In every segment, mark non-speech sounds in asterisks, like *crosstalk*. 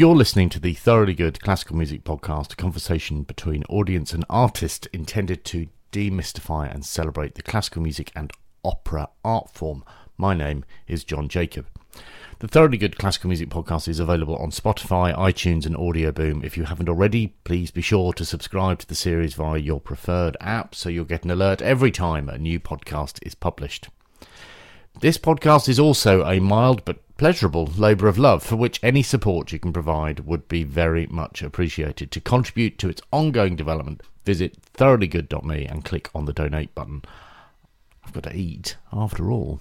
You're listening to the Thoroughly Good Classical Music Podcast, a conversation between audience and artist intended to demystify and celebrate the classical music and opera art form. My name is Jon Jacob. The Thoroughly Good Classical Music Podcast is available on Spotify, iTunes, and Audio Boom. If you haven't already, please be sure to subscribe to the series via your preferred app so you'll get an alert every time a new podcast is published. This podcast is also a mild but pleasurable labour of love for which any support you can provide would be very much appreciated. To contribute to its ongoing development, visit thoroughlygood.me and click on the donate button. I've got to eat, after all.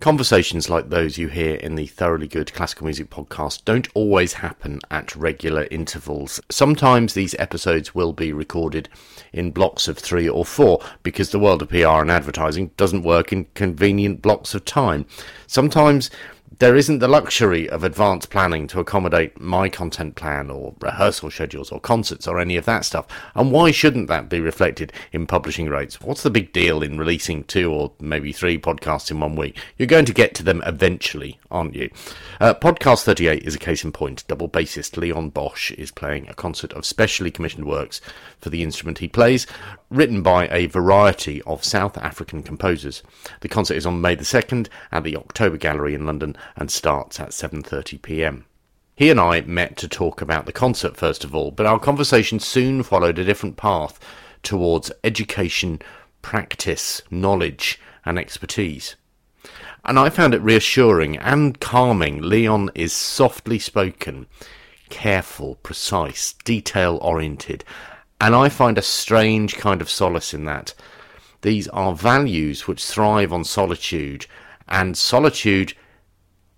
Conversations like those you hear in the Thoroughly Good Classical Music podcast don't always happen at regular intervals. Sometimes these episodes will be recorded in blocks of three or four because the world of PR and advertising doesn't work in convenient blocks of time. Sometimes there isn't the luxury of advanced planning to accommodate my content plan or rehearsal schedules or concerts or any of that stuff. And why shouldn't that be reflected in publishing rates? What's the big deal in releasing two or maybe three podcasts in one week? You're going to get to them eventually, aren't you? Uh, Podcast 38 is a case in point. Double bassist Leon Bosch is playing a concert of specially commissioned works for the instrument he plays, written by a variety of South African composers. The concert is on May the 2nd at the October Gallery in London and starts at 7:30 p.m. He and I met to talk about the concert first of all, but our conversation soon followed a different path towards education, practice, knowledge, and expertise. And I found it reassuring and calming. Leon is softly spoken, careful, precise, detail oriented, and I find a strange kind of solace in that. These are values which thrive on solitude, and solitude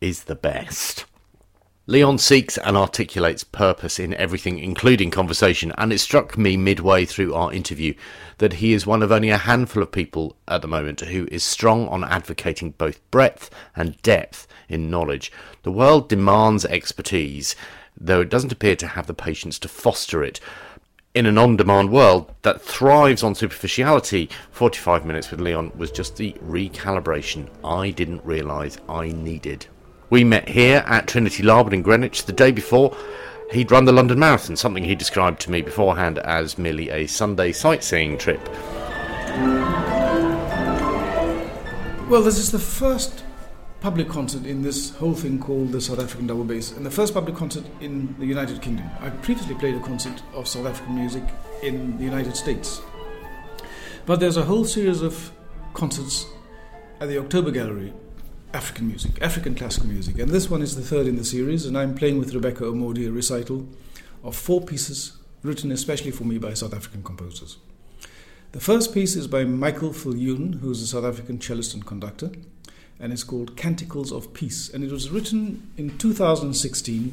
is the best. Leon seeks and articulates purpose in everything, including conversation, and it struck me midway through our interview that he is one of only a handful of people at the moment who is strong on advocating both breadth and depth in knowledge. The world demands expertise, though it doesn't appear to have the patience to foster it. In an on demand world that thrives on superficiality, 45 Minutes with Leon was just the recalibration I didn't realise I needed. We met here at Trinity Laban in Greenwich the day before he'd run the London Marathon, something he described to me beforehand as merely a Sunday sightseeing trip. Well, this is the first public concert in this whole thing called the South African Double Bass, and the first public concert in the United Kingdom. I previously played a concert of South African music in the United States. But there's a whole series of concerts at the October Gallery African music, African classical music. And this one is the third in the series, and I'm playing with Rebecca Omordia a recital of four pieces written especially for me by South African composers. The first piece is by Michael Viljoen, who's a South African cellist and conductor, and it's called Canticles of Peace. And it was written in 2016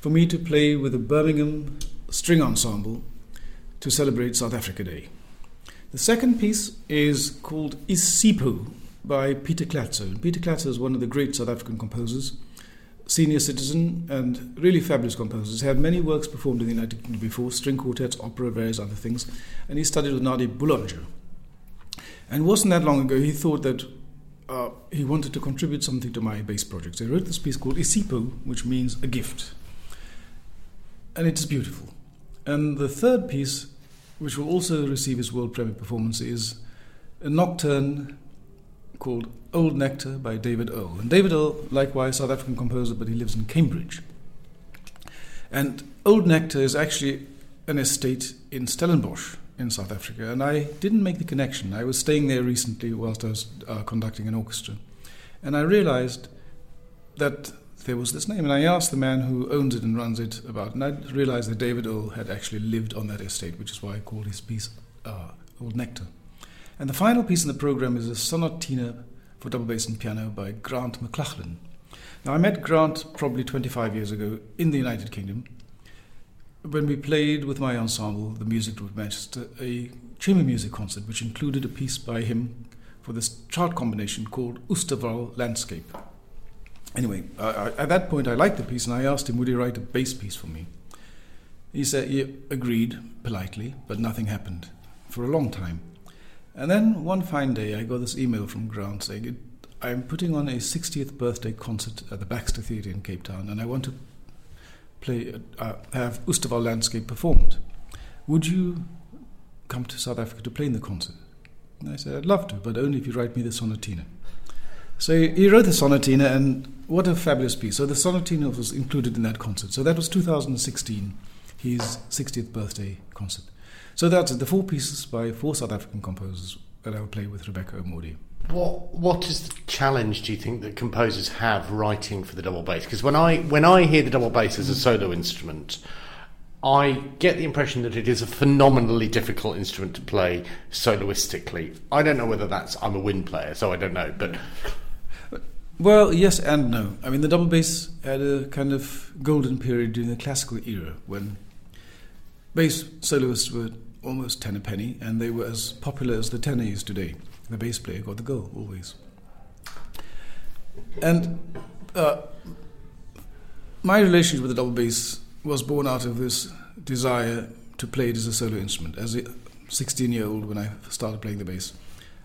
for me to play with the Birmingham String Ensemble to celebrate South Africa Day. The second piece is called Isipho, by Peter Klatzow. Peter Klatzow is one of the great South African composers, senior citizen, and really fabulous composer. He's had many works performed in the United Kingdom before, string quartets, opera, various other things, and he studied with Nadia Boulanger. And it wasn't that long ago he thought that uh, he wanted to contribute something to my bass project. So he wrote this piece called Isipho, which means a gift. And it is beautiful. And the third piece, which will also receive his world premiere performance, is a nocturne called Old Nectar by David Earl. And David Earl, likewise, South African composer, but he lives in Cambridge. And Old Nectar is actually an estate in Stellenbosch in South Africa. And I didn't make the connection. I was staying there recently whilst I was uh, conducting an orchestra. And I realized that there was this name. And I asked the man who owns it and runs it about it. And I realized that David Earl had actually lived on that estate, which is why I called his piece uh, Old Nectar. And the final piece in the program is a sonatina for double bass and piano by Grant McLachlan. Now, I met Grant probably 25 years ago in the United Kingdom when we played with my ensemble, the Music Group Manchester, a chamber music concert which included a piece by him for this chart combination called Oosterwal Landscape. Anyway, I, at that point I liked the piece and I asked him, would he write a bass piece for me? He said he agreed politely, but nothing happened for a long time. And then one fine day, I got this email from Grant saying, I'm putting on a 60th birthday concert at the Baxter Theatre in Cape Town, and I want to play, uh, have Oosterwal Landscape performed. Would you come to South Africa to play in the concert? And I said, I'd love to, but only if you write me the sonatina. So he wrote the sonatina, and what a fabulous piece. So the sonatina was included in that concert. So that was 2016, his 60th birthday concert. So that's the four pieces by four South African composers that I will play with Rebecca Omordia. What what is the challenge do you think that composers have writing for the double bass? Because when I when I hear the double bass as a solo instrument, I get the impression that it is a phenomenally difficult instrument to play soloistically. I don't know whether that's I'm a wind player, so I don't know, but well, yes and no. I mean, the double bass had a kind of golden period during the classical era when bass soloists were almost ten a penny, and they were as popular as the tenor is today. The bass player got the goal always. And uh, my relationship with the double bass was born out of this desire to play it as a solo instrument. As a 16 year old, when I started playing the bass,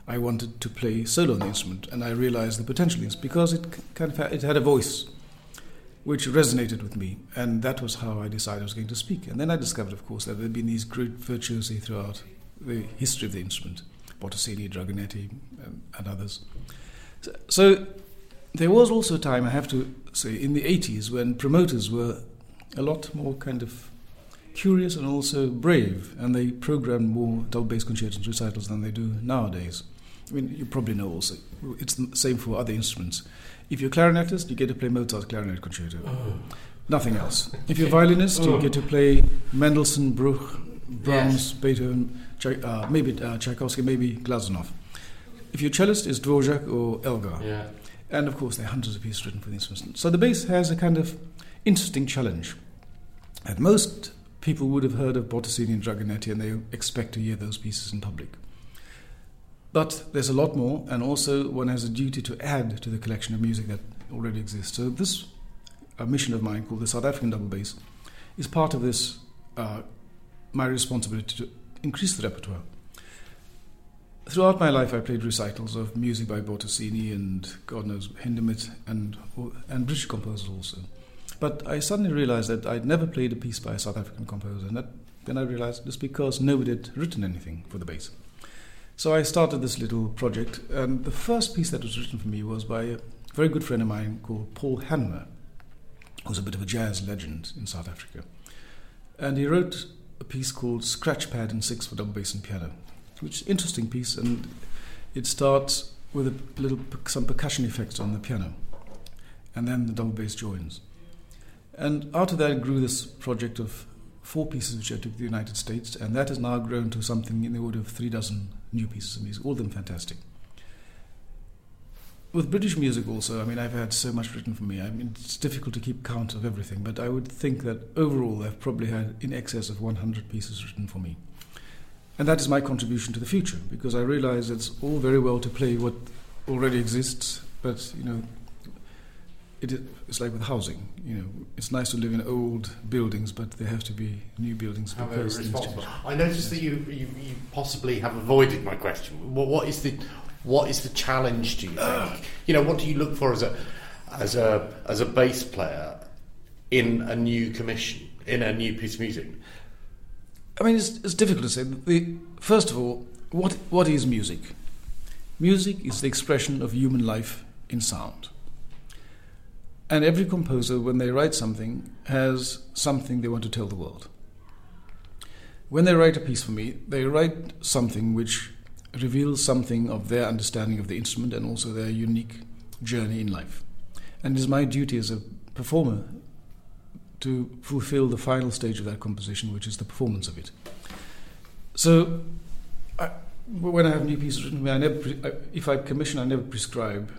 I wanted to play solo on the instrument, and I realized the potential is because it kind of had, it had a voice which resonated with me, and that was how I decided I was going to speak. And then I discovered, of course, that there had been these great virtuosi throughout the history of the instrument. Bottesini, Dragonetti, and, and others. So, so, there was also a time, I have to say, in the 80s when promoters were a lot more kind of curious and also brave, and they programmed more double bass concertos and recitals than they do nowadays. I mean, you probably know also, it's the same for other instruments. If you're a clarinetist, you get to play Mozart's clarinet concerto. Oh. Nothing else. *laughs* If you're a violinist, oh. you get to play Mendelssohn, Bruch, Brahms, yes. Beethoven, uh, maybe uh, Tchaikovsky, maybe Glazunov. If your cellist is Dvorak or Elgar. Yeah. And of course, there are hundreds of pieces written for the instrument. So the bass has a kind of interesting challenge. At most people would have heard of Bottesini and Dragonetti and they expect to hear those pieces in public. But there's a lot more, and also one has a duty to add to the collection of music that already exists. So this a mission of mine called the South African Double Bass is part of this uh, my responsibility to increase the repertoire. Throughout my life, I played recitals of music by Bottesini and God knows Hindemith and and British composers also. But I suddenly realized that I'd never played a piece by a South African composer, and that, then I realized it's because nobody had written anything for the bass. So I started this little project, and the first piece that was written for me was by a very good friend of mine called Paul Hanmer, who's a bit of a jazz legend in South Africa. And he wrote a piece called Scratch Pad and Six for double bass and piano, which is an interesting piece, and it starts with a little some percussion effects on the piano, and then the double bass joins. And out of that grew this project of four pieces which I took to the United States, and that has now grown to something in the order of three dozen new pieces of music, all of them fantastic. With British music, also, I mean, I've had so much written for me. I mean, it's difficult to keep count of everything, but I would think that overall I've probably had in excess of 100 pieces written for me. And that is my contribution to the future, because I realize it's all very well to play what already exists, but, you know, it's like with housing. You know, it's nice to live in old buildings, but there have to be new buildings. How very responsible. I noticed that you, you, you possibly have avoided my question. What, what is the what is the challenge? Do you think? *clears throat* you know, what do you look for as a as a as a bass player in a new commission in a new piece of music? I mean, it's, it's difficult to say. The, first of all, what what is music? Music is the expression of human life in sound. And every composer, when they write something, has something they want to tell the world. When they write a piece for me, they write something which reveals something of their understanding of the instrument and also their unique journey in life. And it is my duty as a performer to fulfill the final stage of that composition, which is the performance of it. So, I, when I have new pieces written, I never, if I commission, I never prescribe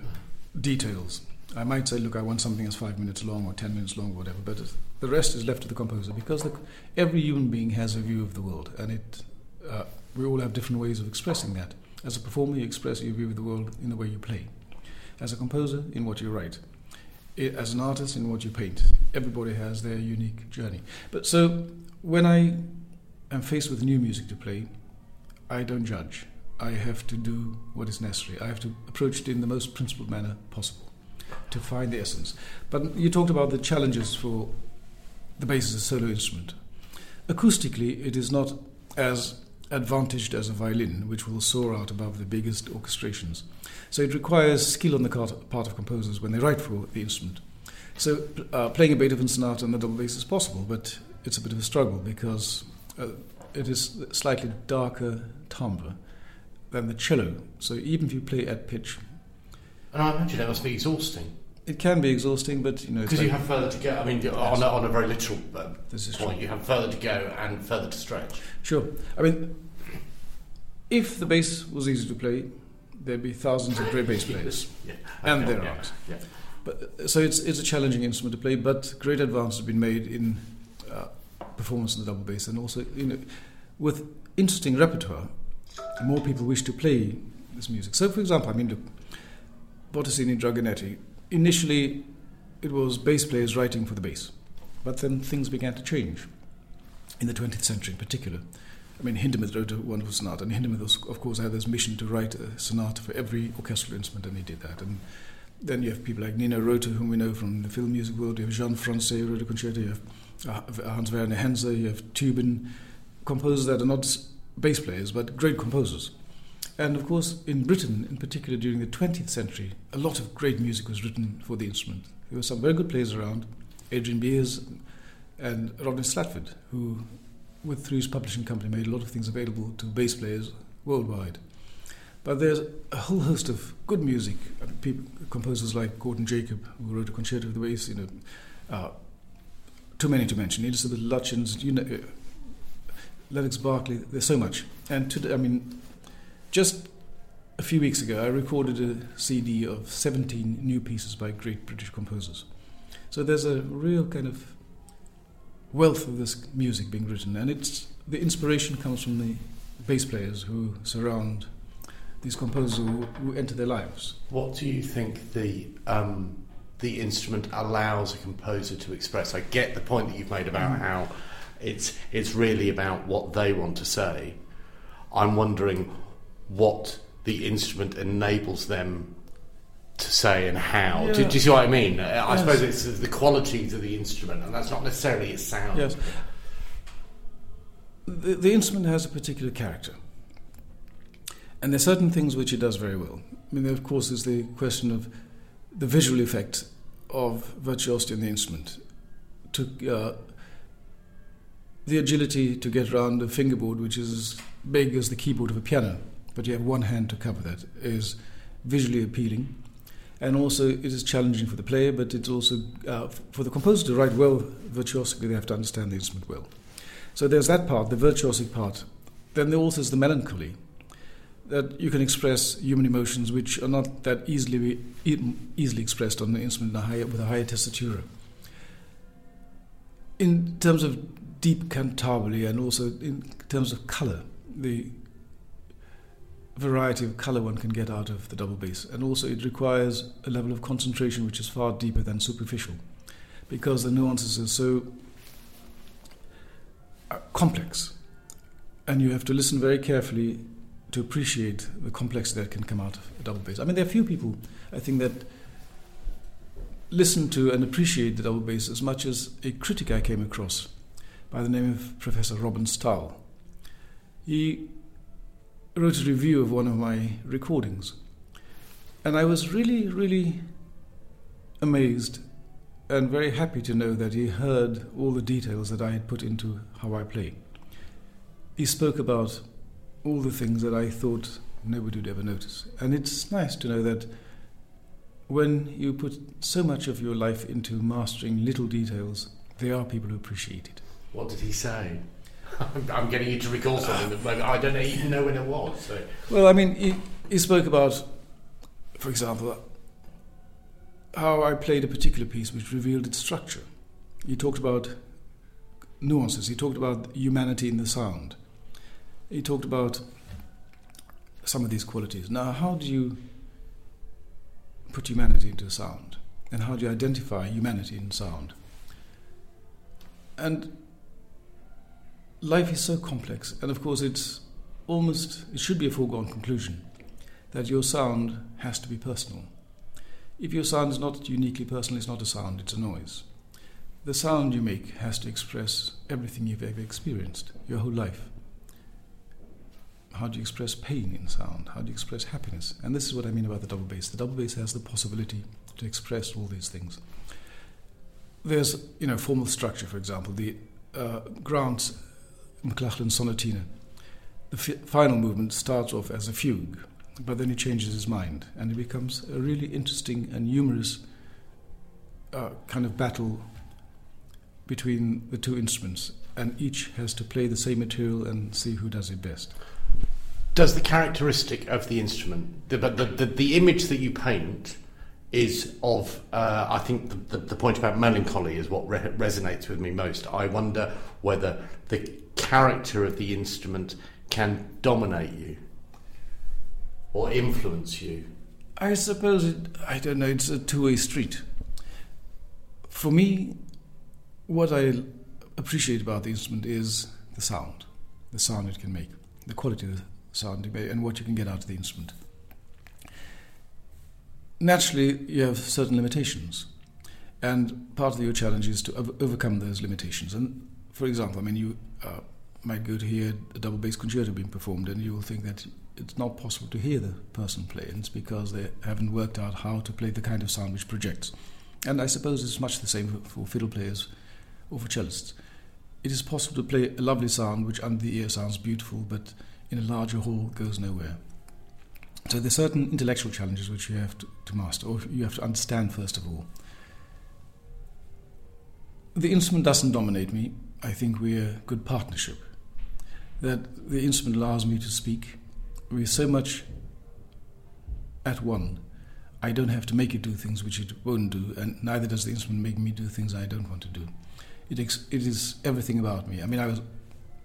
details. I might say, look, I want something that's five minutes long or ten minutes long or whatever, but the rest is left to the composer because the, every human being has a view of the world, and it, uh, we all have different ways of expressing that. As a performer, you express your view of the world in the way you play. As a composer, in what you write. It, as an artist, in what you paint. Everybody has their unique journey. But so, when I am faced with new music to play, I don't judge. I have to do what is necessary. I have to approach it in the most principled manner possible to find the essence. But you talked about the challenges for the bass as a solo instrument. Acoustically, it is not as advantaged as a violin, which will soar out above the biggest orchestrations. So it requires skill on the part of composers when they write for the instrument. So uh, playing a Beethoven sonata on the double bass is possible, but it's a bit of a struggle because uh, it is slightly darker timbre than the cello. So even if you play at pitch, and I imagine that must be exhausting. It can be exhausting, but you know because you have further to go. I mean, on, a, on a very literal uh, is point, true. you have further to go and further to stretch. Sure. I mean, if the bass was easy to play, there'd be thousands of great bass players, *laughs* yeah. and there aren't. Yeah. But so it's it's a challenging instrument to play, but great advances have been made in uh, performance in the double bass, and also you know, with interesting repertoire, more people wish to play this music. So, for example, I mean, Bottesini Dragonetti. Initially, it was bass players writing for the bass, but then things began to change in the 20th century, in particular. I mean, Hindemith wrote a wonderful sonata, and Hindemith, was, of course, had this mission to write a sonata for every orchestral instrument, and he did that. And then you have people like Nino Rota, whom we know from the film music world. You have Jean Françaix, who wrote a concerto. You have uh, Hans Werner Henze. You have Tubin, composers that are not bass players, but great composers. And of course, in Britain, in particular during the 20th century, a lot of great music was written for the instrument. There were some very good players around, Adrian Beers and Rodney Slatford, who, with through his publishing company, made a lot of things available to bass players worldwide. But there's a whole host of good music. People, composers like Gordon Jacob, who wrote a concerto for the bass, you know, uh, too many to mention. Elisabeth Lutyens, you know, uh, Lennox Berkeley. There's so much. And today, I mean, just a few weeks ago, I recorded a CD of 17 new pieces by great British composers. So there's a real kind of wealth of this music being written, and it's the inspiration comes from the bass players who surround these composers who, who enter their lives. What do you think the um, the instrument allows a composer to express? I get the point that you've made about mm. how it's it's really about what they want to say. I'm wondering what the instrument enables them to say and how. Yeah. Do, do, you see what I mean? I yes. suppose it's the qualities of the instrument, and that's not necessarily its sound. Yes. The, the instrument has a particular character. And there are certain things which it does very well. I mean, there, of course, is the question of the visual effect of virtuosity in the instrument. To, uh, the agility to get around a fingerboard which is as big as the keyboard of a piano, but you have one hand to cover that, is visually appealing. And also, it is challenging for the player, but it's also uh, for the composer to write well virtuosically, they have to understand the instrument well. So there's that part, the virtuosic part. Then there also is the melancholy that you can express human emotions which are not that easily easily expressed on the instrument with a higher tessitura. In terms of deep cantabile and also in terms of color, the variety of color one can get out of the double bass, and also it requires a level of concentration which is far deeper than superficial, because the nuances are so uh, complex, and you have to listen very carefully to appreciate the complexity that can come out of a double bass. I mean, there are few people, I think, that listen to and appreciate the double bass as much as a critic I came across by the name of Professor Robin Stahl. He wrote a review of one of my recordings, and I was really, really amazed and very happy to know that he heard all the details that I had put into how I play. He spoke about all the things that I thought nobody would ever notice. And it's nice to know that when you put so much of your life into mastering little details, there are people who appreciate it. What did he say? *laughs* I'm getting you to recall something that I don't even know when it was. So. Well, I mean, you, he spoke about, for example, how I played a particular piece which revealed its structure. You talked about nuances. He talked about humanity in the sound he talked about some of these qualities. Now, how do you put humanity into sound? And how do you identify humanity in sound? And life is so complex, and of course, it's almost, it should be a foregone conclusion that your sound has to be personal. If your sound is not uniquely personal, it's not a sound, it's a noise. The sound you make has to express everything you've ever experienced, your whole life. How do you express pain in sound? How do you express happiness? And this is what I mean about the double bass. The double bass has the possibility to express all these things. There's, you know, formal structure, for example, the uh, Grant's McLachlan Sonatina. The f- final movement starts off as a fugue, but then he changes his mind, and it becomes a really interesting and humorous uh, kind of battle between the two instruments, and each has to play the same material and see who does it best. Does the characteristic of the instrument, the, the, the, the image that you paint, is of, uh, I think the, the, the, point about melancholy is what re- resonates with me most. I wonder whether the character of the instrument can dominate you or influence you. I suppose it, I don't know, it's a two way street. For me, what I appreciate about the instrument is the sound, the sound it can make, the quality of the sound, and what you can get out of the instrument naturally, you have certain limitations. And part of your challenge is to overcome those limitations. And for example, I mean, you uh, might go to hear a double bass concerto being performed, and you will think that it's not possible to hear the person play, and it's because they haven't worked out how to play the kind of sound which projects. And I suppose it's much the same for, for fiddle players or for cellists. It is possible to play a lovely sound which under the ear sounds beautiful, but in a larger hall goes nowhere. So there's certain intellectual challenges which you have to, to master, or you have to understand first of all. The instrument doesn't dominate me. I think we're a good partnership. That the instrument allows me to speak. We're so much at one. I don't have to make it do things which it won't do, and neither does the instrument make me do things I don't want to do. It, ex- it is everything about me. I mean, I was,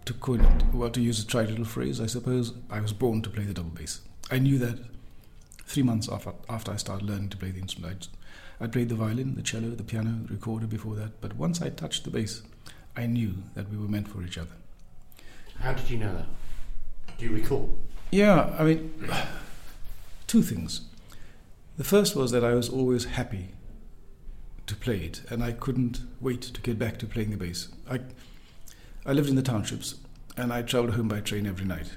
to coin well, to use a trite little phrase, I suppose, I was born to play the double bass. I knew that three months after, after I started learning to play the instrument. I, I played the violin, the cello, the piano, the recorder before that, but once I touched the bass, I knew that we were meant for each other. How did you know that? Do you recall? Yeah, I mean, *sighs* two things. The first was that I was always happy to play it, and I couldn't wait to get back to playing the bass. I, I lived in the townships, and I travelled home by train every night.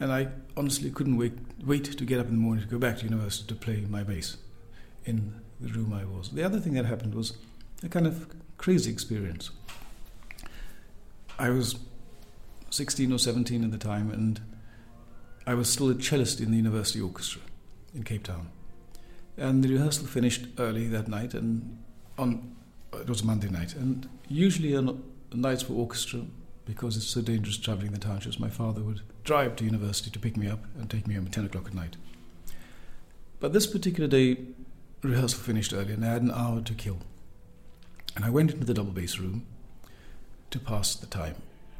And I honestly couldn't wait, wait to get up in the morning to go back to university to play my bass in the room I was. The other thing that happened was a kind of crazy experience. I was 16 or 17 at the time, and I was still a cellist in the university orchestra in Cape Town. And the rehearsal finished early that night, and on it was a Monday night. And usually on nights for orchestra, because it's so dangerous travelling the townships, my father would drive to university to pick me up and take me home at 10 o'clock at night. But this particular day, rehearsal finished early and I had an hour to kill. And I went into the double bass room to pass the time.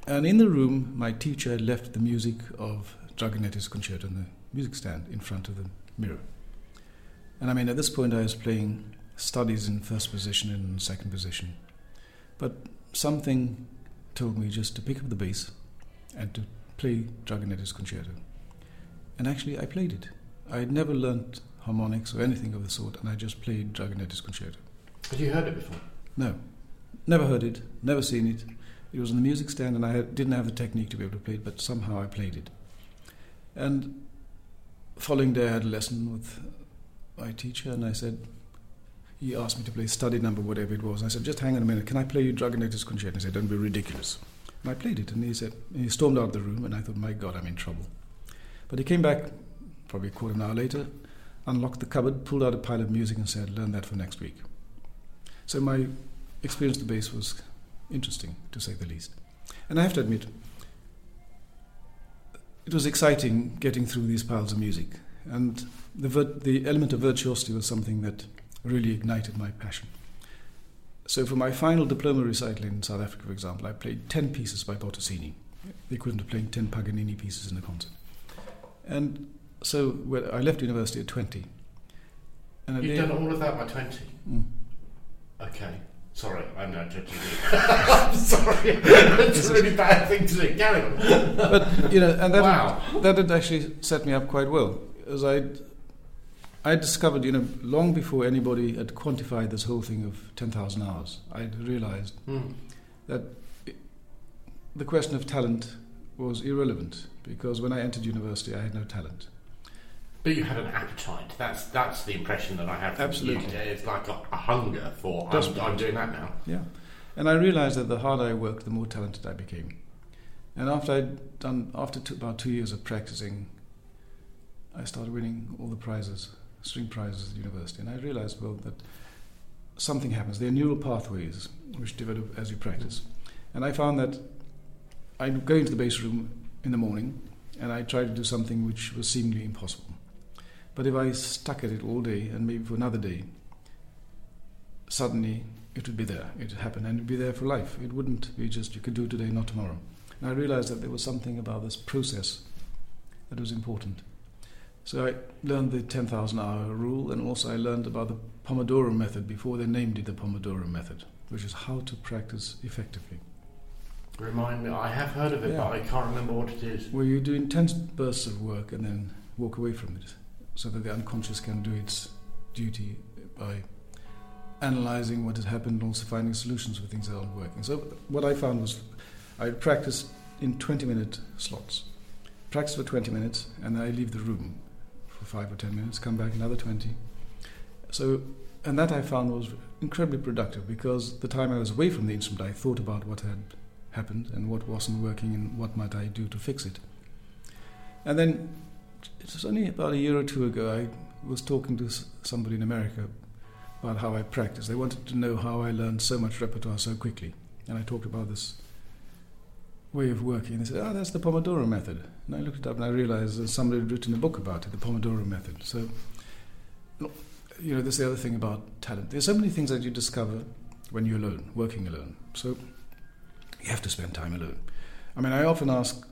And in the room, my teacher had left the music of Dragonetti's concerto on the music stand in front of the mirror. And I mean, at this point, I was playing studies in first position and second position. But something told me just to pick up the bass and to play Dragonetti's concerto. And actually, I played it. I had never learnt harmonics or anything of the sort, and I just played Dragonetti's concerto. Had you heard it before? No, never heard it, never seen it. It was on the music stand, and I didn't have the technique to be able to play it, but somehow I played it. And following day, I had a lesson with my teacher, and I said, he asked me to play study number, whatever it was. I said, just hang on a minute, can I play you Dragonetti's concerto? He said, don't be ridiculous. And I played it, and he said, and he stormed out of the room, and I thought, my God, I'm in trouble. But he came back, probably a quarter of an hour later, unlocked the cupboard, pulled out a pile of music, and said, learn that for next week. So my experience the bass was interesting, to say the least. And I have to admit, it was exciting getting through these piles of music. And the, the element of virtuosity was something that really ignited my passion. So for my final diploma recital in South Africa, for example, I played 10 pieces by Bottesini, the equivalent of playing 10 Paganini pieces in a concert. And so I left university at 20. And You've done all of that by 20? Mm. Okay. Sorry, I'm not judging you. *laughs* I'm sorry. it's a really bad thing to do. Carry on. But you know, and that Wow. had, that had actually set me up quite well, as I I discovered, you know, long before anybody had quantified this whole thing of ten thousand hours, I realised Hmm. that i- the question of talent was irrelevant because when I entered university, I had no talent. But you had an appetite. That's that's the impression that I have. From Absolutely. It's like a, a hunger for. I'm, I'm doing that now. Yeah. And I realized that the harder I worked, the more talented I became. And after I'd done, after two, about two years of practicing, I started winning all the prizes, string prizes at university. And I realized, well, that something happens. There are neural pathways which develop as you practice. And I found that I'd go into the bass room in the morning and I tried to do something which was seemingly impossible. But if I stuck at it all day and maybe for another day, suddenly it would be there. It would happen and it would be there for life. It wouldn't be just you could do it today, not tomorrow. And I realized that there was something about this process that was important. So I learned the 10,000 hour rule and also I learned about the Pomodoro method before they named it the Pomodoro method, which is how to practice effectively. Remind me. I have heard of it, Yeah. but I can't remember what it is. Where you do intense bursts of work and then walk away from it so that the unconscious can do its duty by analyzing what had happened and also finding solutions for things that aren't working. So what I found was I practiced in 20 minute slots. Practice for 20 minutes and then I leave the room for 5 or 10 minutes, come back another 20. So and that I found was incredibly productive because the time I was away from the instrument I thought about what had happened and what wasn't working and what might I do to fix it. And then it was only about a year or two ago I was talking to somebody in America about how I practice. They wanted to know how I learned so much repertoire so quickly. And I talked about this way of working. They said, oh, that's the Pomodoro method. And I looked it up and I realized that somebody had written a book about it, the Pomodoro method. So, you know, there's the other thing about talent. There's so many things that you discover when you're alone, working alone. So you have to spend time alone. I mean, I often ask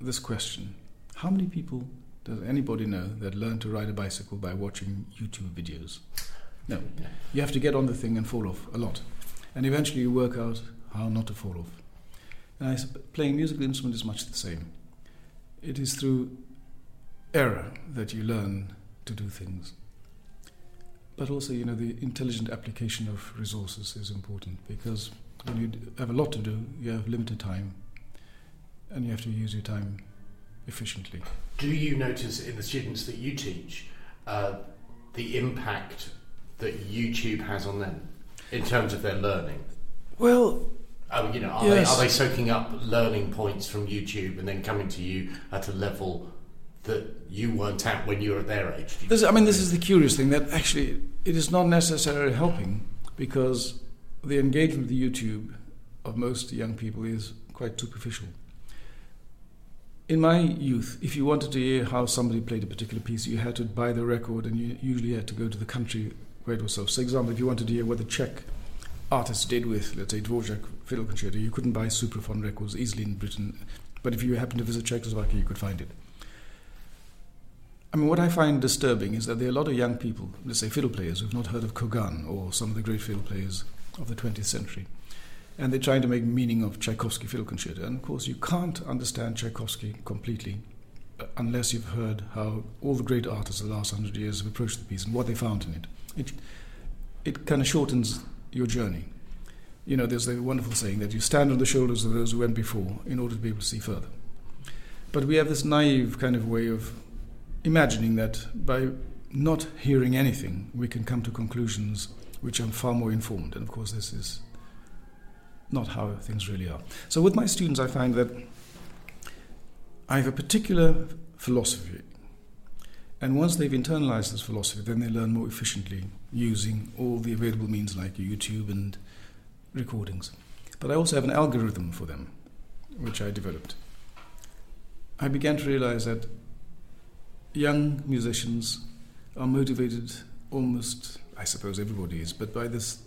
this question How many people does anybody know that learn to ride a bicycle by watching YouTube videos? No. You have to get on the thing and fall off a lot. And eventually you work out how not to fall off. And playing musical instrument is much the same. It is through error that you learn to do things. But also, you know, the intelligent application of resources is important because when you have a lot to do, you have limited time, and you have to use your time efficiently. Do you notice in the students that you teach uh, the impact that YouTube has on them in terms of their learning? Well, Oh, you know, are, Yes. they, are they soaking up learning points from YouTube and then coming to you at a level that you weren't at when you were at their age? This, I mean, this is the curious thing that actually it is not necessarily helping because the engagement with YouTube of most young people is quite superficial. In my youth, if you wanted to hear how somebody played a particular piece, you had to buy the record and you usually had to go to the country where it was sold. So, for example, if you wanted to hear what the Czech artist did with, let's say, Dvorak Fiddle Concerto, you couldn't buy Supraphon records easily in Britain. But if you happened to visit Czechoslovakia, you could find it. I mean, what I find disturbing is that there are a lot of young people, let's say fiddle players, who've not heard of Kogan or some of the great fiddle players of the 20th century. And they're trying to make meaning of Tchaikovsky Fiddle Concerto. And of course, you can't understand Tchaikovsky completely uh, unless you've heard how all the great artists of the last hundred years have approached the piece and what they found in it. It, it kind of shortens your journey. You know, there's a wonderful saying that you stand on the shoulders of those who went before in order to be able to see further. But we have this naive kind of way of imagining that by not hearing anything, we can come to conclusions which are far more informed. And of course, this is not how things really are. So, with my students, I find that I have a particular philosophy. And once they've internalized this philosophy, then they learn more efficiently using all the available means like YouTube and recordings. But I also have an algorithm for them, which I developed. I began to realize that young musicians are motivated almost, I suppose everybody is, but by this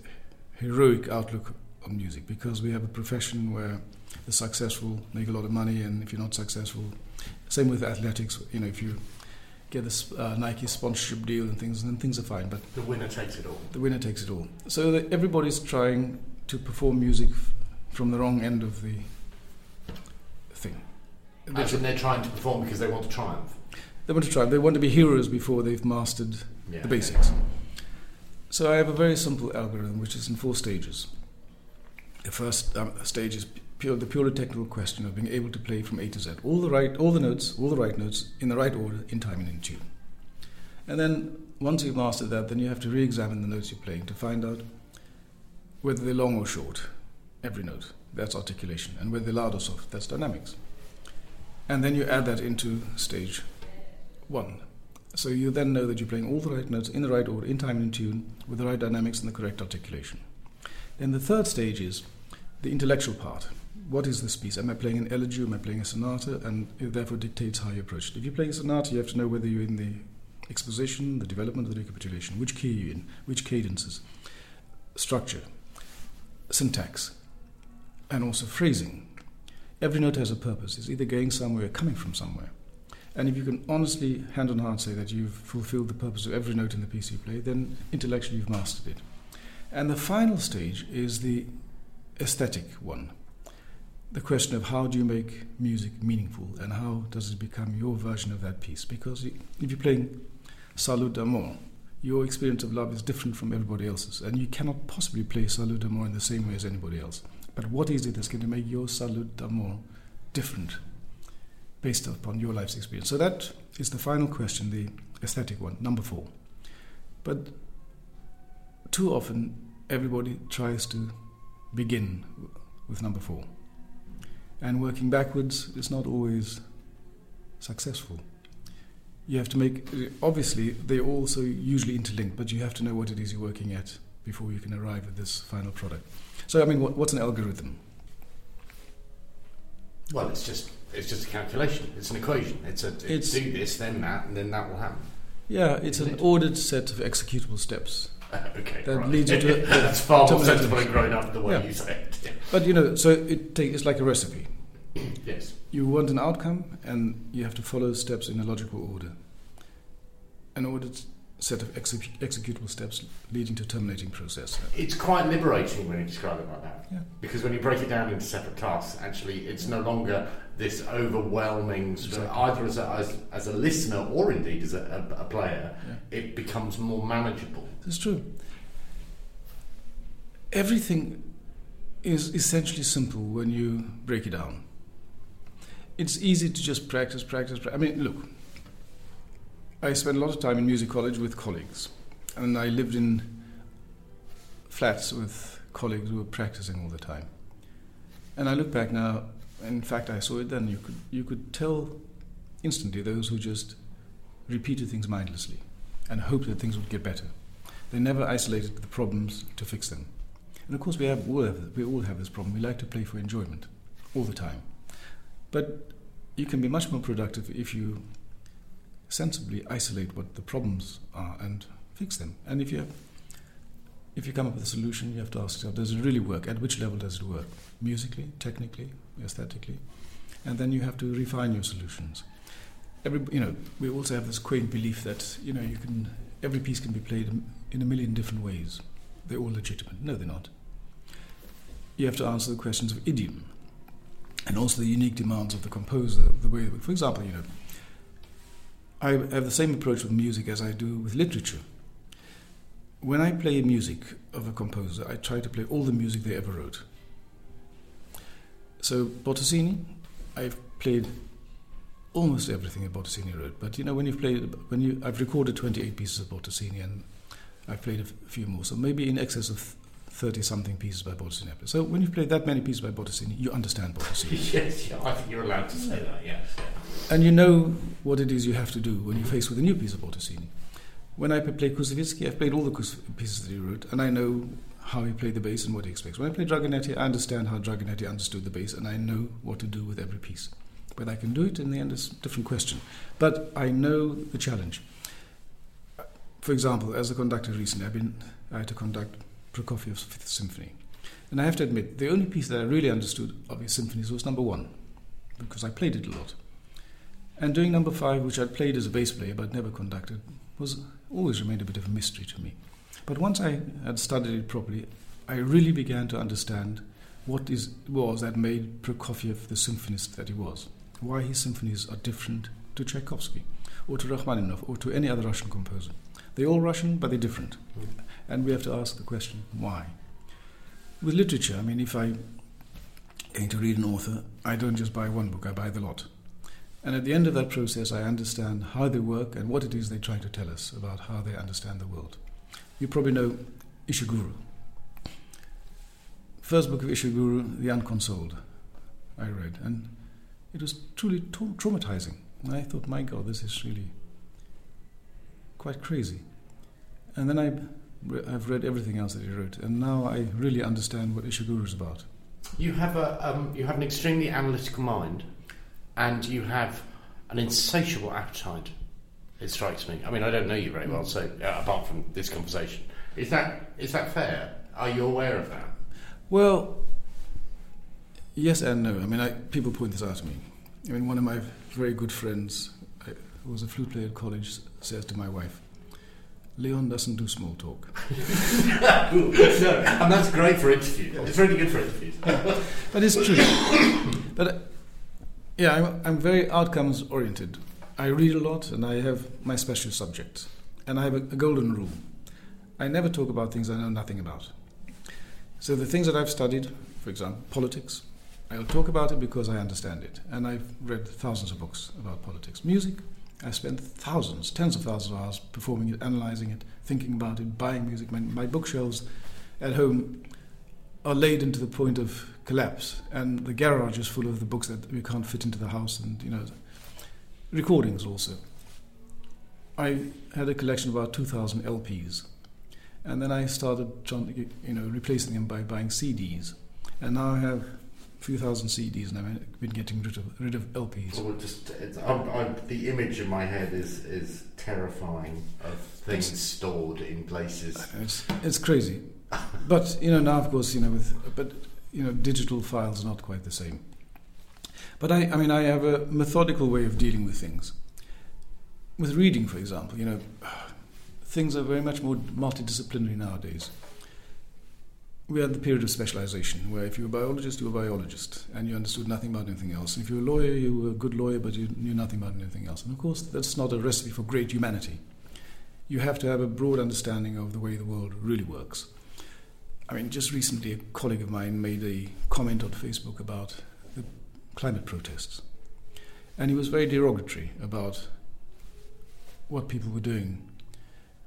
heroic outlook music because we have a profession where the successful make a lot of money and if you're not successful, same with athletics, you know, if you get a uh, Nike sponsorship deal and things, and then things are fine. But the winner takes it all. The winner takes it all. So everybody's trying to perform music f- from the wrong end of the thing. As in they're trying to perform because they want to triumph. They want to triumph. They want to be heroes before they've mastered Yeah, the basics. So I have a very simple algorithm which is in four stages. The first um, stage is pure, the purely technical question of being able to play from A to Z, all the right, all the notes, all the right notes in the right order, in time and in tune. And then once you've mastered that, then you have to re-examine the notes you're playing to find out whether they're long or short. Every note, that's articulation, and whether they're loud or soft, that's dynamics. And then you add that into stage one. So you then know that you're playing all the right notes in the right order, in time and in tune, with the right dynamics and the correct articulation. Then the third stage is the intellectual part. What is this piece? Am I playing an elegy? Am I playing a sonata? And it therefore dictates how you approach it. If you're playing a sonata, you have to know whether you're in the exposition, the development, the recapitulation. Which key are you in? Which cadences? Structure, syntax, and also phrasing. Every note has a purpose. It's either going somewhere or coming from somewhere. And if you can honestly, hand on heart, say that you've fulfilled the purpose of every note in the piece you play, then intellectually you've mastered it. And the final stage is the aesthetic one. The question of how do you make music meaningful and how does it become your version of that piece? Because if you're playing Salut d'amour, your experience of love is different from everybody else's, and you cannot possibly play Salut d'amour in the same way as anybody else. But what is it that's going to make your Salut d'amour different based upon your life's experience? So that is the final question, the aesthetic one, number four. But too often, everybody tries to begin with number four. And working backwards is not always successful. You have to make, obviously, they're also usually interlinked, but you have to know what it is you're working at before you can arrive at this final product. So, I mean, what, what's an algorithm? Well, it's just it's just a calculation. It's an equation. It's a it's, do this, then that, and then that will happen. Yeah, it's Isn't an it? ordered set of executable steps. *laughs* okay, that right. leads you to. *laughs* That's far more sensible and grown up the way yeah. you say it. Yeah. But you know, so it take, it's like a recipe. *clears throat* yes. You want an outcome, and you have to follow steps in a logical order. An ordered set of exec- executable steps leading to a terminating process. It's quite liberating when you describe it like that. Yeah. Because when you break it down into separate tasks, actually, it's no longer this overwhelming, exactly. either as a, as, as, a listener or indeed as a, a, a player, yeah. it becomes more manageable. That's true. Everything is essentially simple when you break it down. It's easy to just practice, practice, practice. I mean, look, I spent a lot of time in music college with colleagues, and I lived in flats with colleagues who were practicing all the time. And I look back now, in fact, I saw it then. You could you could tell instantly those who just repeated things mindlessly and hoped that things would get better. They never isolated the problems to fix them. And of course, we, have, all have, we all have this problem. We like to play for enjoyment all the time. But you can be much more productive if you sensibly isolate what the problems are and fix them. And if you have, if you come up with a solution, you have to ask yourself, does it really work? At which level does it work? Musically, technically, aesthetically? And then you have to refine your solutions. Every, you know, we also have this quaint belief that you know you can every piece can be played in a million different ways. They're all legitimate. No, they're not. You have to answer the questions of idiom and also the unique demands of the composer. The way, for example, you know, I have the same approach with music as I do with literature. When I play music of a composer, I try to play all the music they ever wrote. So Bottesini, I've played almost everything that Bottesini wrote. But you know, when you've played, when you, I've recorded 28 pieces of Bottesini, and I've played a few more, so maybe in excess of 30 something pieces by Bottesini. So when you've played that many pieces by Bottesini, you understand Bottesini. *laughs* yes, yeah, I think you're allowed to say that, yes. And you know what it is you have to do when you're faced with a new piece of Bottesini. When I play Koussevitzky, I've played all the pieces that he wrote, and I know how he played the bass and what he expects. When I play Dragonetti, I understand how Dragonetti understood the bass, and I know what to do with every piece. Whether I can do it in the end is a different question. But I know the challenge. For example, as a conductor recently, I've been, I had to conduct Prokofiev's Fifth Symphony. And I have to admit, the only piece that I really understood of his symphonies was number one, because I played it a lot. And doing number five, which I'd played as a bass player but never conducted, was always remained a bit of a mystery to me. But once I had studied it properly, I really began to understand what is, it was that made Prokofiev the symphonist that he was. Why his symphonies are different to Tchaikovsky or to Rachmaninoff or to any other Russian composer. They're all Russian, but they're different. And we have to ask the question, why? With literature, I mean, if I going to read an author, I don't just buy one book, I buy the lot. And at the end of that process, I understand how they work and what it is they try to tell us about how they understand the world. You probably know Ishiguro. First book of Ishiguro, The Unconsoled, I read, and it was truly tra- traumatizing. And I thought, my God, this is really quite crazy. And then I, I've read everything else that he wrote, and now I really understand what Ishiguro is about. You have a um, you have an extremely analytical mind, and you have an insatiable appetite. It strikes me. I mean, I don't know you very well, so uh, apart from this conversation, is that is that fair? Are you aware of that? Well, yes and no. I mean, I, people point this out to me. I mean, one of my very good friends, who was a flute player at college, says to my wife, Leon doesn't do small talk. *laughs* no, and that's great for interviews. It's really good for interviews. *laughs* *coughs* but it's true. but uh, yeah, I'm, I'm very outcomes oriented. I read a lot and I have my special subjects. And I have a, a golden rule I never talk about things I know nothing about. So the things that I've studied, for example, politics, I'll talk about it because I understand it. And I've read thousands of books about politics. Music, I spent thousands, tens of thousands of hours performing it, analyzing it, thinking about it, buying music. My, my bookshelves at home are laid into the point of collapse, and the garage is full of the books that we can't fit into the house, and you know, recordings also. I had a collection of about 2,000 LPs, and then I started you know, replacing them by buying CDs, and now I have few thousand CDs, and I've been getting rid of rid of LPs. Well, just I'm, I'm, the image in my head is is terrifying of things it's, stored in places. It's it's crazy, *laughs* but you know now of course you know with but you know digital files are not quite the same. But I I mean I have a methodical way of dealing with things. With reading, for example, you know, *sighs* things are very much more multidisciplinary nowadays we had the period of specialization, where if you were a biologist, you were a biologist, and you understood nothing about anything else. If you were a lawyer, you were a good lawyer, but you knew nothing about anything else. And of course, that's not a recipe for great humanity. You have to have a broad understanding of the way the world really works. I mean, just recently, a colleague of mine made a comment on Facebook about the climate protests. And he was very derogatory about what people were doing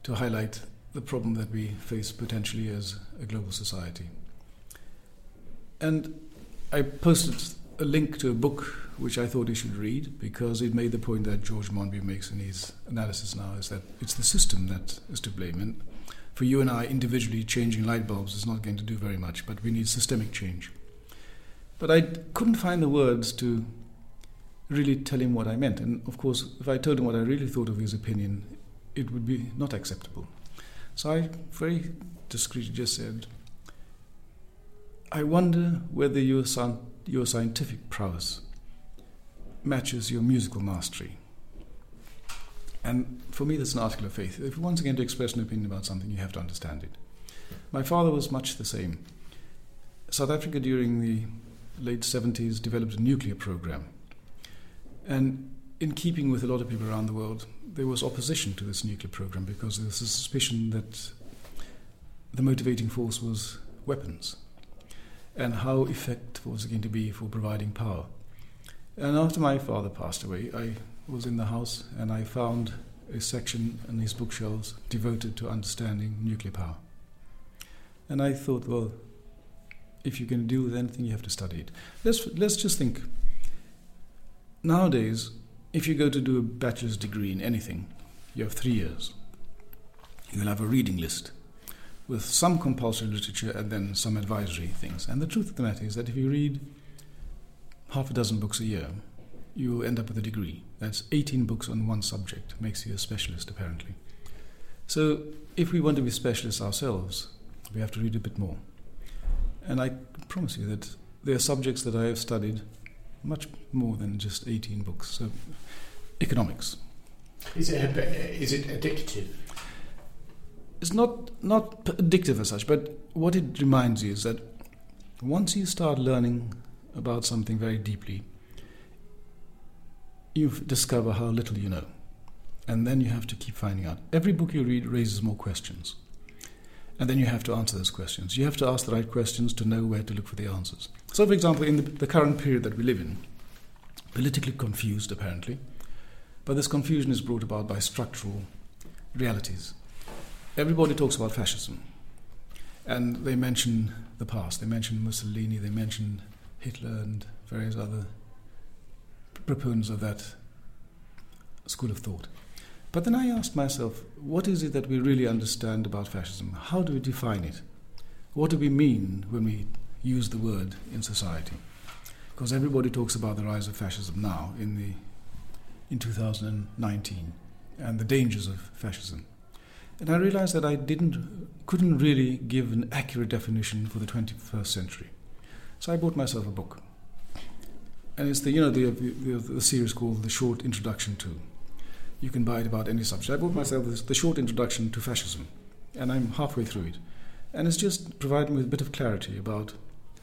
to highlight the problem that we face potentially as a global society. And I posted a link to a book which I thought he should read because it made the point that George Monbiot makes in his analysis now is that it's the system that is to blame. And for you and I, individually changing light bulbs is not going to do very much, but we need systemic change. But I couldn't find the words to really tell him what I meant. And of course, if I told him what I really thought of his opinion, it would be not acceptable. So I very discreetly just said, I wonder whether your, your scientific prowess matches your musical mastery. And for me, that's an article of faith. If you want again to express an opinion about something, you have to understand it. My father was much the same. South Africa during the late 70s developed a nuclear program. And in keeping with a lot of people around the world, there was opposition to this nuclear program because there was a suspicion that the motivating force was weapons and how effective was it going to be for providing power. And after my father passed away, I was in the house and I found a section in his bookshelves devoted to understanding nuclear power. And I thought, well, if you can deal with anything, you have to study it. Let's, let's just think. Nowadays, if you go to do a bachelor's degree in anything, you have three years. You'll have a reading list with some compulsory literature and then some advisory things. And the truth of the matter is that if you read half a dozen books a year, you will end up with a degree. That's 18 books on one subject, makes you a specialist, apparently. So, if we want to be specialists ourselves, we have to read a bit more. And I promise you that there are subjects that I have studied much more than just 18 books. So economics. Is it, is it addictive? It's not, not addictive as such, but what it reminds you is that once you start learning about something very deeply, you discover how little you know. And then you have to keep finding out. Every book you read raises more questions. And then you have to answer those questions. You have to ask the right questions to know where to look for the answers. So, for example, in the, the current period that we live in, politically confused apparently, but this confusion is brought about by structural realities. Everybody talks about fascism, and they mention the past. They mention Mussolini, they mention Hitler, and various other proponents of that school of thought. But then I asked myself, what is it that we really understand about fascism? How do we define it? What do we mean when we use the word in society? Because everybody talks about the rise of fascism now in, the, in 2019 and the dangers of fascism. And I realized that I didn't, couldn't really give an accurate definition for the 21st century. So I bought myself a book. And it's the, you know, the, the, the series called The Short Introduction to you can buy it about any subject. I bought myself this, the short introduction to fascism, and I'm halfway through it. And it's just providing me with a bit of clarity about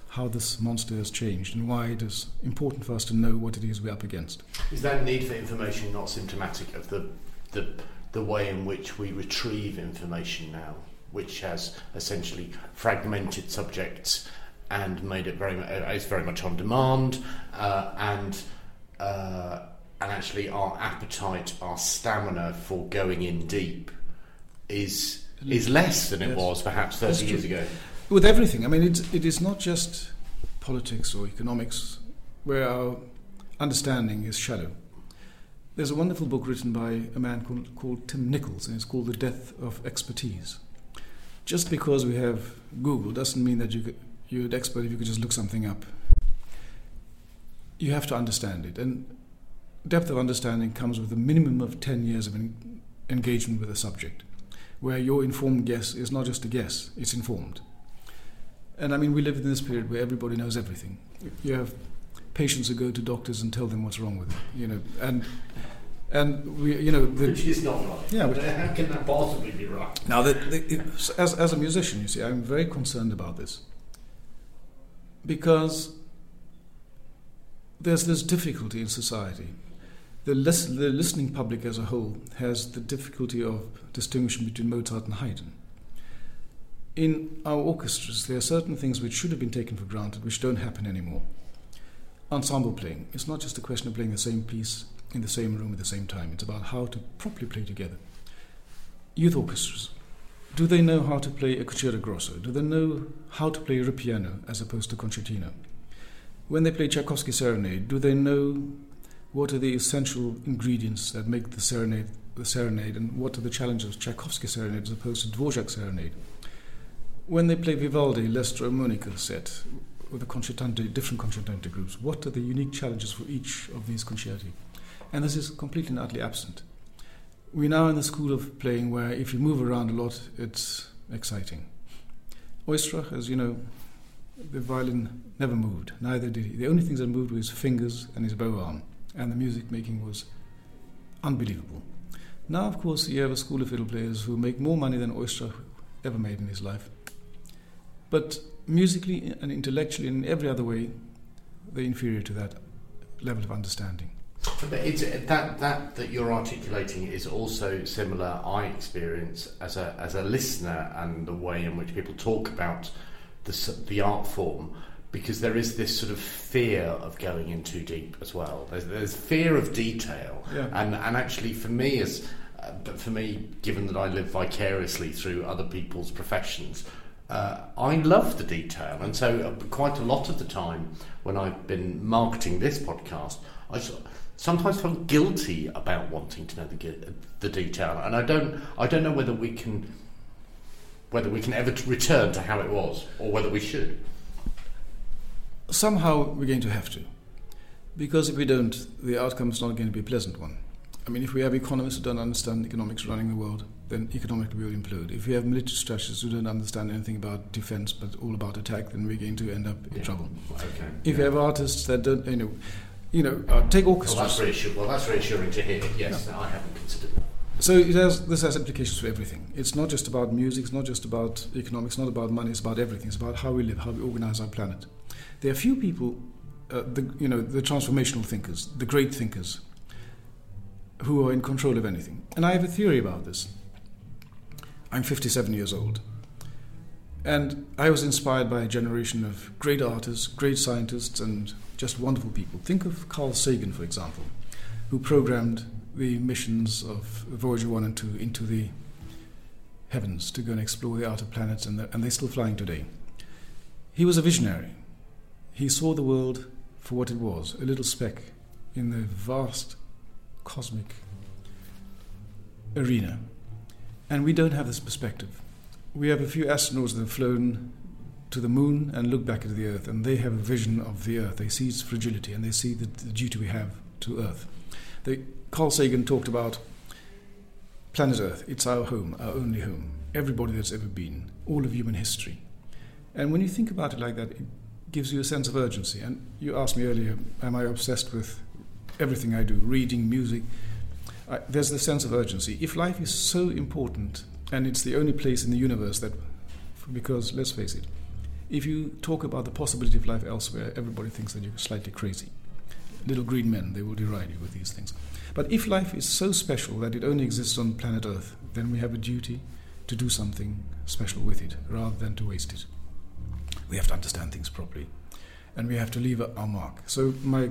how this monster has changed and why it is important for us to know what it is we're up against. Is that need for information not symptomatic of the, the, the way in which we retrieve information now, which has essentially fragmented subjects and made it very, uh, it's very much on demand uh, and uh, and actually our appetite, our stamina for going in deep is is less than it yes. was perhaps 30 years ago. With everything, I mean, it's, it is not just politics or economics where our understanding is shallow. There's a wonderful book written by a man called, called Tim Nichols, and it's called The Death of Expertise. Just because we have Google doesn't mean that you could, you're an expert if you could just look something up. You have to understand it. And depth of understanding comes with a minimum of 10 years of en- engagement with a subject, where your informed guess is not just a guess, it's informed. And I mean, we live in this period where everybody knows everything. You have patients who go to doctors and tell them what's wrong with them, you know, and and we, you know, the, which is not right. Yeah, but how can that possibly be right? Now, the, the, as as a musician, you see, I'm very concerned about this because there's this difficulty in society the, lis- the listening public as a whole has the difficulty of distinguishing between Mozart and Haydn. In our orchestras, there are certain things which should have been taken for granted, which don't happen anymore. Ensemble playing. It's not just a question of playing the same piece in the same room at the same time. It's about how to properly play together. Youth orchestras. Do they know how to play a concerto grosso? Do they know how to play ripieno as opposed to concertino? When they play Tchaikovsky serenade, do they know what are the essential ingredients that make the serenade the serenade, and what are the challenges of Tchaikovsky serenade as opposed to Dvorak serenade? When they play Vivaldi L'Estro Armonico set with the concertante, different concertante groups, what are the unique challenges for each of these concerti? And this is completely and utterly absent. We're now in the school of playing where if you move around a lot, it's exciting. Oistrakh, as you know, the violin never moved, neither did he. The only things that moved were his fingers and his bow arm and the music making was unbelievable. Now, of course, you have a school of fiddle players who make more money than Oistrakh ever made in his life. But musically and intellectually and in every other way, they're inferior to that level of understanding. But it's, uh, that that that you're articulating is also similar. I experience as a as a listener and the way in which people talk about the the art form because there is this sort of fear of going in too deep as well. There's, there's fear of detail, yeah. and and actually for me as uh, but for me, given that I live vicariously through other people's professions, uh, I love the detail, and so uh, quite a lot of the time when I've been marketing this podcast, I sometimes felt guilty about wanting to know the the detail, and I don't I don't know whether we can whether we can ever return to how it was, or whether we should somehow we're going to have to. Because if we don't, the outcome is not going to be a pleasant one. I mean, if we have economists who don't understand economics running the world, then economically we will implode. If we have military strategists who don't understand anything about defense but all about attack, then we're going to end up in trouble. Okay. If yeah. you have artists that don't, you know, you know, uh, take Well, that's reassuring. Well, that's reassuring to hear. Yes, I haven't considered that. So it has, this has implications for everything. It's not just about music, it's not just about economics, it's not about money, it's about everything. It's about how we live, how we organize our planet. There are few people, uh, the, you know, the transformational thinkers, the great thinkers, who are in control of anything. And I have a theory about this. I'm 57 years old. And I was inspired by a generation of great artists, great scientists, and just wonderful people. Think of Carl Sagan, for example, who programmed the missions of Voyager 1 and 2 into the heavens to go and explore the outer planets, and, and they're still flying today. He was a visionary. He saw the world for what it was a little speck in the vast cosmic arena. And we don't have this perspective. We have a few astronauts that have flown to the moon and look back at the Earth, and they have a vision of the Earth. They see its fragility and they see the, the duty we have to Earth. They, Carl Sagan talked about planet Earth. It's our home, our only home. Everybody that's ever been, all of human history. And when you think about it like that, it gives you a sense of urgency. And you asked me earlier, am I obsessed with everything I do, reading, music? I, there's the sense of urgency. If life is so important, and it's the only place in the universe that, because let's face it, if you talk about the possibility of life elsewhere, everybody thinks that you're slightly crazy. Little green men, they will deride you with these things. But if life is so special that it only exists on planet Earth, then we have a duty to do something special with it rather than to waste it. We have to understand things properly and we have to leave our mark. So, my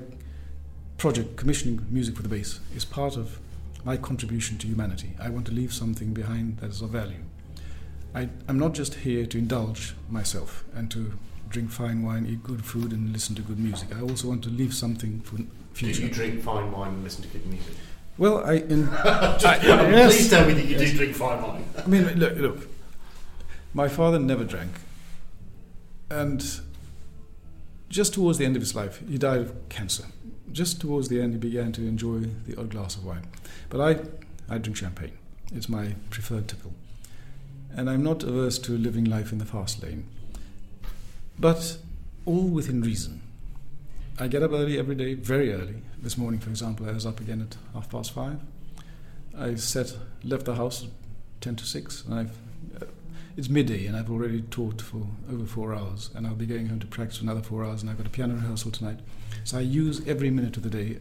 project, Commissioning Music for the Bass, is part of my contribution to humanity. I want to leave something behind that is of value. I, am not just here to indulge myself and to drink fine wine, eat good food, and listen to good music. I also want to leave something for future. Do you drink fine wine and listen to good music? Well, I. In, *laughs* Just, I- please yes. tell me that you do drink fine wine. I mean, look, look. My father never drank, and just towards the end of his life, he died of cancer. Just towards the end, he began to enjoy the odd glass of wine. But I, I drink champagne. It's my preferred tipple, and I'm not averse to living life in the fast lane. But all within reason. I get up early every day, very early. This morning, for example, I was up again at half past five. I set, left the house at 10 to 6, and I've, uh, it's midday, and I've already taught for over four hours, and I'll be going home to practice for another four hours, and I've got a piano rehearsal tonight. So I use every minute of the day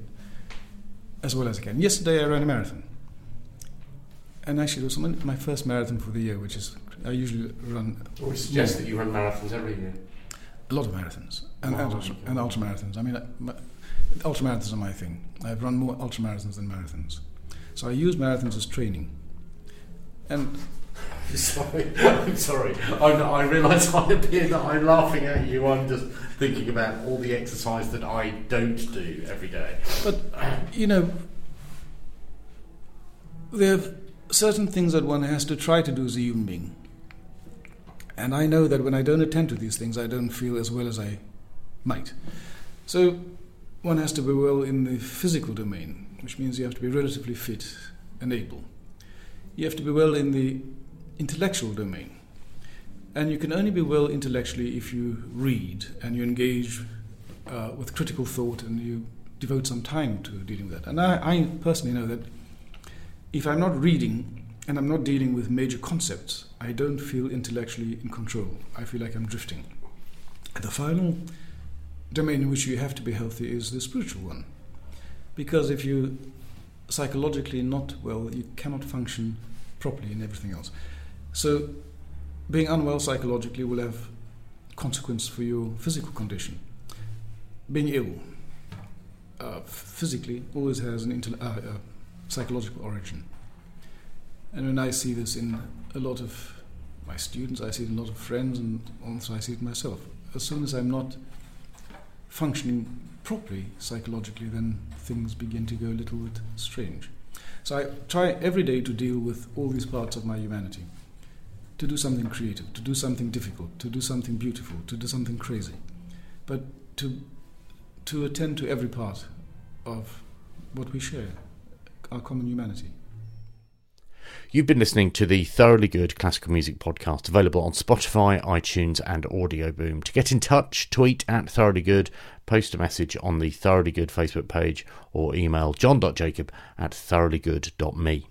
as well as I can. Yesterday I ran a marathon. And actually, it was my first marathon for the year, which is, I usually run We suggest that you run marathons every year. a lot of marathons and, Wow. and, ultra, and ultra marathons. I mean, uh, my, ultra marathons are my thing. I've run more ultra marathons than marathons. So I use marathons as training. And *laughs* Sorry, I'm sorry. I'm, I realise I appear that I'm laughing at you. I'm just thinking about all the exercise that I don't do every day. But, you know, there are certain things that one has to try to do as a human being. And I know that when I don't attend to these things, I don't feel as well as I might. So one has to be well in the physical domain, which means you have to be relatively fit and able. You have to be well in the intellectual domain. And you can only be well intellectually if you read and you engage uh, with critical thought and you devote some time to dealing with that. And I, I personally know that if I'm not reading and I'm not dealing with major concepts, I don't feel intellectually in control. I feel like I'm drifting. The final domain in which you have to be healthy is the spiritual one. Because if you psychologically not well, you cannot function properly in everything else. So being unwell psychologically will have consequence for your physical condition. Being ill uh, physically always has an uh, uh, psychological origin. And when I see this in a lot of my students, I see it in a lot of friends, and also I see it myself. As soon as I'm not functioning properly psychologically, then things begin to go a little bit strange. So I try every day to deal with all these parts of my humanity to do something creative, to do something difficult, to do something beautiful, to do something crazy, but to to attend to every part of what we share, our common humanity. You've been listening to the Thoroughly Good Classical Music Podcast, available on Spotify, iTunes, and Audioboom. To get in touch, tweet at Thoroughly Good, post a message on the Thoroughly Good Facebook page, or email jon.jacob at thoroughlygood.me.